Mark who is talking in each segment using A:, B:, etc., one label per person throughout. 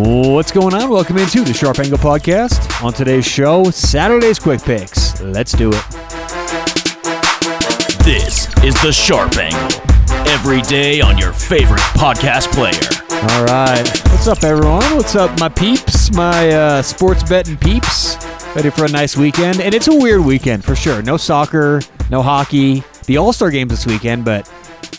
A: What's going on? Welcome into the Sharp Angle Podcast. On today's show, Saturday's Quick Picks. Let's do it.
B: This is the Sharp Angle. Every day on your favorite podcast player.
A: All right. What's up, everyone? What's up, my peeps, my uh, sports betting peeps? Ready for a nice weekend? And it's a weird weekend for sure. No soccer, no hockey. The All Star games this weekend, but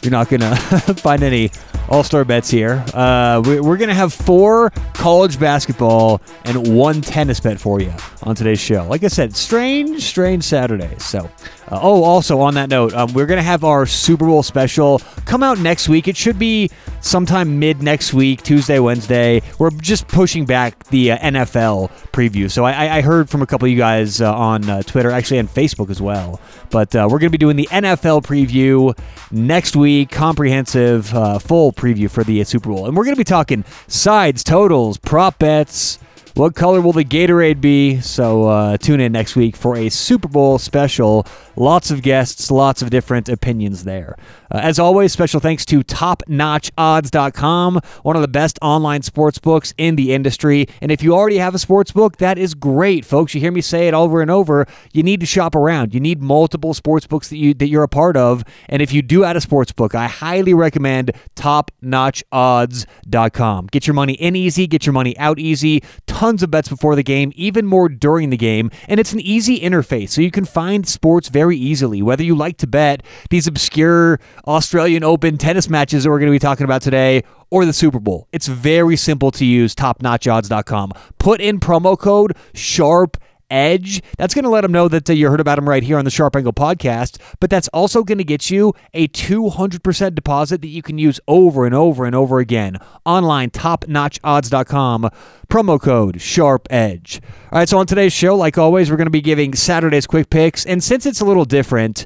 A: you're not going to find any all Star bets here. Uh, we, we're going to have four college basketball and one tennis bet for you on today's show. Like I said, strange, strange Saturday. So, uh, oh, also on that note, um, we're going to have our Super Bowl special come out next week. It should be sometime mid next week, Tuesday, Wednesday. We're just pushing back the uh, NFL preview. So I, I, heard from a couple of you guys uh, on uh, Twitter, actually on Facebook as well. But uh, we're going to be doing the NFL preview next week, comprehensive, uh, full preview for the Super Bowl. And we're going to be talking sides, totals, prop bets. What color will the Gatorade be? So tune in next week for a Super Bowl special. Lots of guests, lots of different opinions there. Uh, as always, special thanks to TopNotchOdds.com, one of the best online sports books in the industry. And if you already have a sports book, that is great, folks. You hear me say it over and over. You need to shop around. You need multiple sports books that you that you're a part of. And if you do add a sports book, I highly recommend TopNotchOdds.com. Get your money in easy, get your money out easy. Tons of bets before the game, even more during the game, and it's an easy interface, so you can find sports very easily. Whether you like to bet these obscure Australian Open tennis matches that we're going to be talking about today, or the Super Bowl. It's very simple to use, topnotchodds.com. Put in promo code SHARP edge. That's going to let them know that uh, you heard about them right here on the Sharp Angle podcast, but that's also going to get you a 200% deposit that you can use over and over and over again. Online, topnotchodds.com, promo code Sharp Edge. All right, so on today's show, like always, we're going to be giving Saturday's quick picks, and since it's a little different,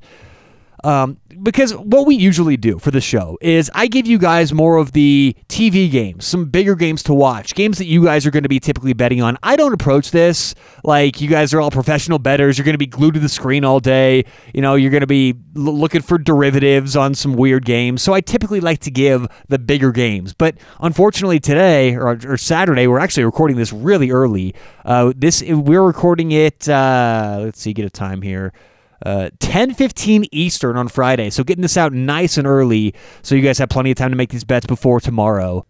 A: um, because what we usually do for the show is I give you guys more of the TV games, some bigger games to watch, games that you guys are going to be typically betting on. I don't approach this like you guys are all professional bettors. You're going to be glued to the screen all day. You know, you're going to be l- looking for derivatives on some weird games. So I typically like to give the bigger games. But unfortunately, today or, or Saturday, we're actually recording this really early. Uh, this we're recording it. Uh, let's see, get a time here uh, 10 15 Eastern on Friday. So getting this out nice and early so you guys have plenty of time to make these bets before tomorrow.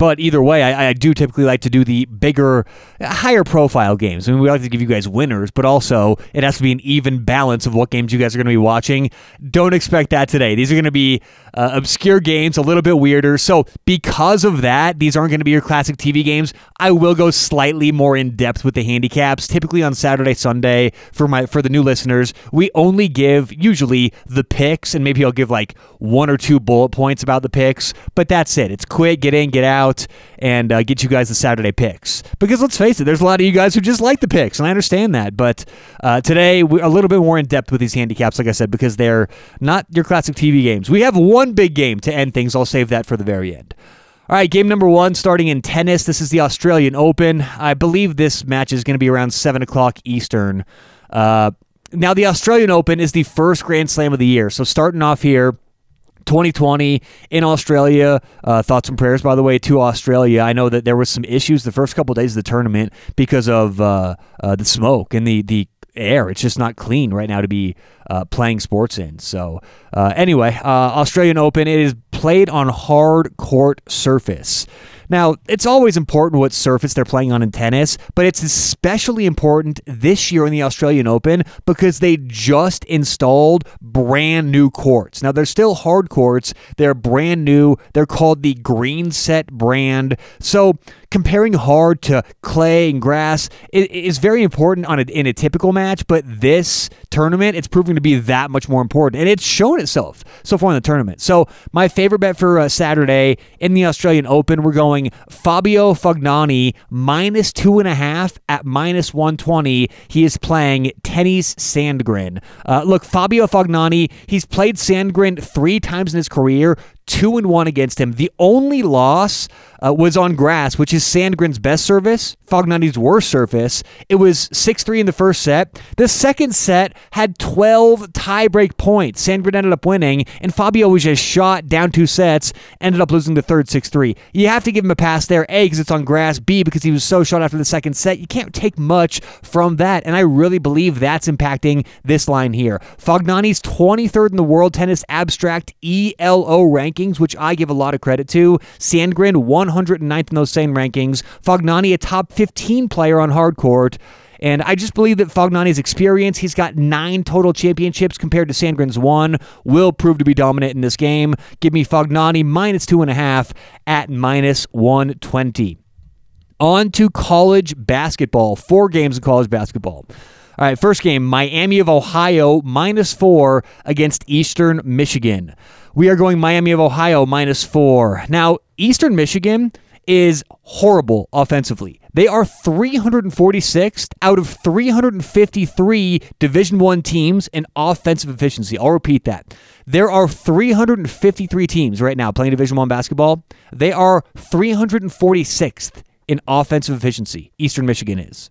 A: But either way, I, I, do typically like to do the bigger, higher profile games. I mean, we like to give you guys winners, but also it has to be an even balance of what games you guys are going to be watching. Don't expect that today. These are going to be uh, obscure games, a little bit weirder. So because of that, these aren't going to be your classic TV games. I will go slightly more in depth with the handicaps. Typically on Saturday, Sunday for my for the new listeners, we only give usually the picks, and maybe I'll give like one or two bullet points about the picks. But that's it. It's quick, get in, get out out and uh, get you guys the Saturday picks. Because let's face it, there's a lot of you guys who just like the picks, and I understand that. But uh, today, we're a little bit more in depth with these handicaps, like I said, because they're not your classic TV games. We have one big game to end things. I'll save that for the very end. All right, game number one starting in tennis. This is the Australian Open. I believe this match is going to be around 7 o'clock Eastern. Uh, now, the Australian Open is the first Grand Slam of the year. So, starting off here, 2020 in Australia. Uh, thoughts and prayers, by the way, to Australia. I know that there was some issues the first couple of days of the tournament because of uh, uh, the smoke and the the air. It's just not clean right now to be uh, playing sports in. So uh, anyway, uh, Australian Open. It is played on hard court surface. Now, it's always important what surface they're playing on in tennis, but it's especially important this year in the Australian Open because they just installed brand new courts. Now, they're still hard courts, they're brand new. They're called the Green Set brand. So, comparing hard to clay and grass is very important on a, in a typical match, but this tournament, it's proving to be that much more important, and it's shown itself so far in the tournament. So my favorite bet for uh, Saturday in the Australian Open, we're going Fabio Fognini minus two and a half at minus 120. He is playing Tennys Sandgren. Uh, look, Fabio Fognini, he's played Sandgren three times in his career two and one against him. The only loss uh, was on grass, which is Sandgren's best service, Fognini's worst surface. It was 6 3 in the first set. The second set had 12 tiebreak points. Sandgren ended up winning, and Fabio was just shot down two sets, ended up losing the third 6 3. You have to give him a pass there, A, because it's on grass, B, because he was so shot after the second set. You can't take much from that, and I really believe that's impacting this line here. Fognini's 23rd in the world tennis abstract ELO rankings, which I give a lot of credit to. Sandgren, 109th in those same rankings. Fognini, a top 15 player on hard court. And I just believe that Fognini's experience, he's got nine total championships compared to Sandgren's one, will prove to be dominant in this game. Give me Fognini minus two and a half at minus 120. On to college basketball. Four games of college basketball. All right, first game Miami of Ohio minus four against Eastern Michigan. We are going Miami of Ohio minus four. Now, Eastern Michigan is horrible offensively. They are 346th out of 353 Division 1 teams in offensive efficiency. I'll repeat that. There are 353 teams right now playing Division 1 basketball. They are 346th in offensive efficiency. Eastern Michigan is.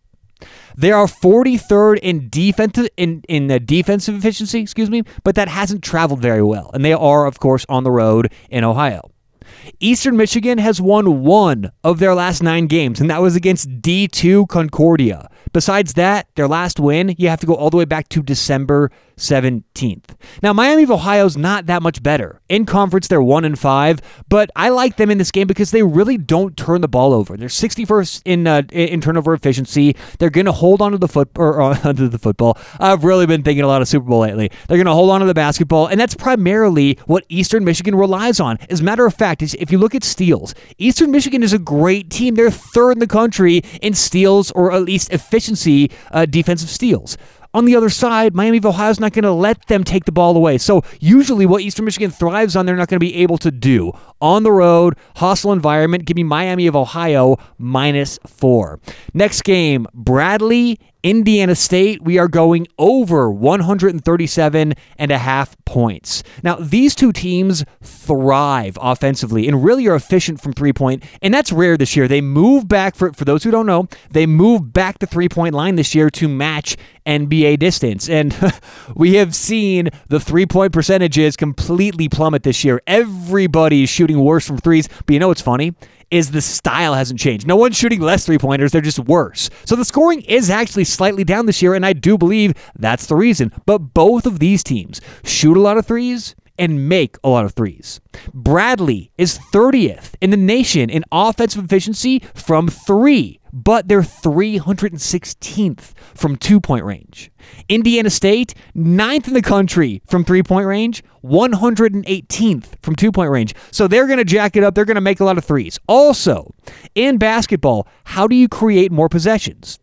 A: They are 43rd in defensive in in the defensive efficiency, excuse me, but that hasn't traveled very well. And they are of course on the road in Ohio. Eastern Michigan has won one of their last nine games, and that was against D2 Concordia. Besides that, their last win, you have to go all the way back to December 17th. Now, Miami of Ohio is not that much better. In conference, they're 1 and 5, but I like them in this game because they really don't turn the ball over. They're 61st in uh, in turnover efficiency. They're going to hold on to the foot or uh, onto the football. I've really been thinking a lot of Super Bowl lately. They're going to hold on to the basketball, and that's primarily what Eastern Michigan relies on. As a matter of fact, if you look at steals, Eastern Michigan is a great team. They're third in the country in steals or at least efficiency uh, defensive steals. On the other side, Miami of Ohio is not going to let them take the ball away. So usually, what Eastern Michigan thrives on, they're not going to be able to do on the road, hostile environment. Give me Miami of Ohio minus four. Next game, Bradley Indiana State, we are going over 137 and a half points. Now, these two teams thrive offensively and really are efficient from three point, and that's rare this year. They move back, for, for those who don't know, they move back the three point line this year to match NBA distance. And we have seen the three point percentages completely plummet this year. Everybody's shooting worse from threes, but you know what's funny? is the style hasn't changed. No one's shooting less three pointers, they're just worse. So the scoring is actually slightly down this year, and I do believe that's the reason. But both of these teams shoot a lot of threes and make a lot of threes. Bradley is 30th in the nation in offensive efficiency from three, but they're 316th from two point range. Indiana State, ninth in the country from three point range, 118th from two point range. So they're going to jack it up. They're going to make a lot of threes. Also, in basketball, how do you create more possessions?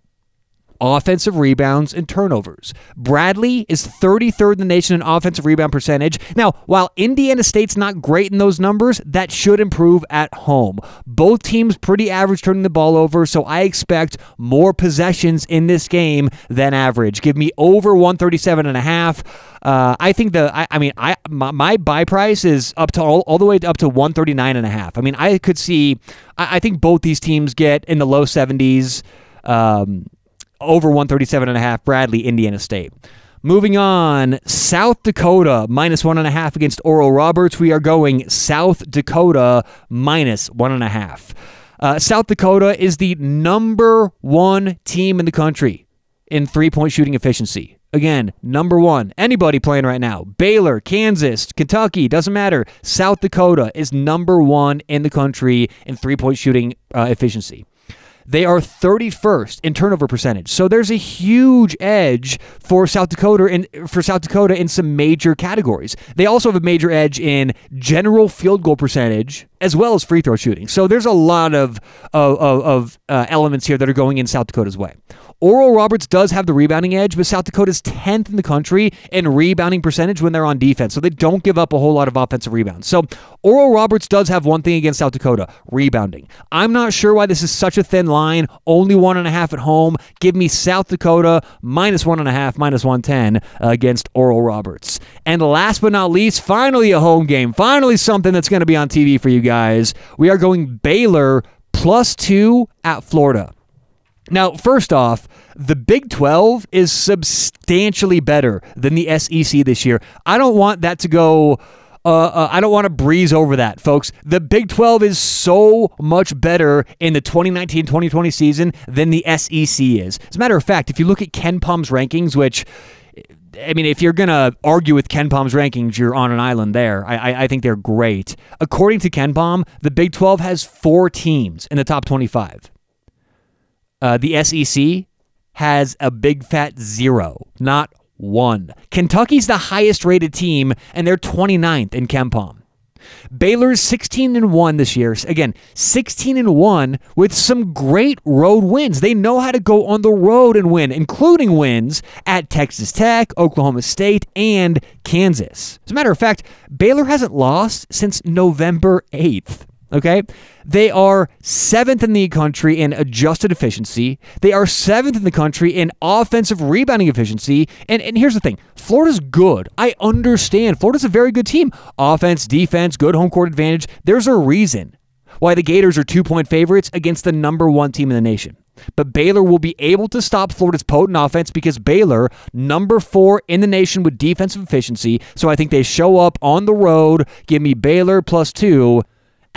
A: Offensive rebounds and turnovers. Bradley is 33rd in the nation in offensive rebound percentage. Now, while Indiana State's not great in those numbers, that should improve at home. Both teams pretty average turning the ball over, so I expect more possessions in this game than average. Give me over 137 and a half. Uh, I think the I, I mean I my, my, buy price is up to all, all the way up to 139 and a half. I mean I could see I, I think both these teams get in the low 70s. Um, over 137 and a half. Bradley, Indiana State. Moving on, South Dakota minus one and a half against Oral Roberts. We are going South Dakota minus one and a half. Uh, South Dakota is the number one team in the country in three point shooting efficiency. Again, number one. Anybody playing right now, Baylor, Kansas, Kentucky, doesn't matter. South Dakota is number one in the country in three point shooting uh, efficiency. They are 31st in turnover percentage. So there's a huge edge for South Dakota in for South Dakota in some major categories. They also have a major edge in general field goal percentage as well as free throw shooting. So there's a lot of of, of uh, elements here that are going in South Dakota's way. Oral Roberts does have the rebounding edge, but South Dakota's 10th in the country in rebounding percentage when they're on defense. So they don't give up a whole lot of offensive rebounds. So Oral Roberts does have one thing against South Dakota rebounding. I'm not sure why this is such a thin line. Only one and a half at home. Give me South Dakota minus one and a half, minus 110 uh, against Oral Roberts. And last but not least, finally a home game. Finally something that's going to be on TV for you guys. We are going Baylor plus two at Florida. Now, first off, the Big 12 is substantially better than the SEC this year. I don't want that to go. Uh, uh, I don't want to breeze over that, folks. The Big 12 is so much better in the 2019 2020 season than the SEC is. As a matter of fact, if you look at KenPom's rankings, which I mean, if you're going to argue with KenPom's rankings, you're on an island there. I, I, I, think they're great. According to KenPom, the Big 12 has four teams in the top 25. Uh, the SEC has a big fat zero, not one. Kentucky's the highest rated team, and they're 29th in KenPom. Baylor's 16 and 1 this year. Again, 16 and 1 with some great road wins. They know how to go on the road and win, including wins at Texas Tech, Oklahoma State, and Kansas. As a matter of fact, Baylor hasn't lost since November 8th. Okay? They are seventh in the country in adjusted efficiency. They are seventh in the country in offensive rebounding efficiency. And, and here's the thing Florida's good. I understand. Florida's a very good team. Offense, defense, good home court advantage. There's a reason why the Gators are two point favorites against the number one team in the nation. But Baylor will be able to stop Florida's potent offense because Baylor, number four in the nation with defensive efficiency. So I think they show up on the road. Give me Baylor plus two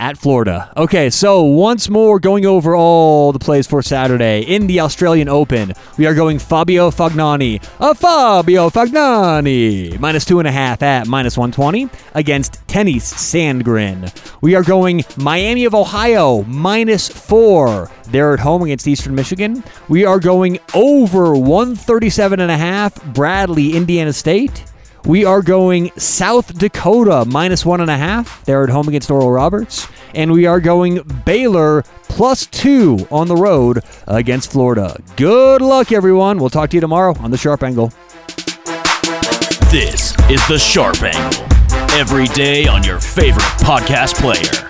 A: at Florida. Okay, so once more going over all the plays for Saturday in the Australian Open. We are going Fabio Fognini. A Fabio Fognini. Minus two and a half at minus 120 against Tennys Sandgren. We are going Miami of Ohio. Minus four. They're at home against Eastern Michigan. We are going over 137 and a half. Bradley, Indiana State. We are going South Dakota minus one and a half. They're at home against Oral Roberts. And we are going Baylor plus two on the road against Florida. Good luck, everyone. We'll talk to you tomorrow on The Sharp Angle.
B: This is The Sharp Angle. Every day on your favorite podcast player.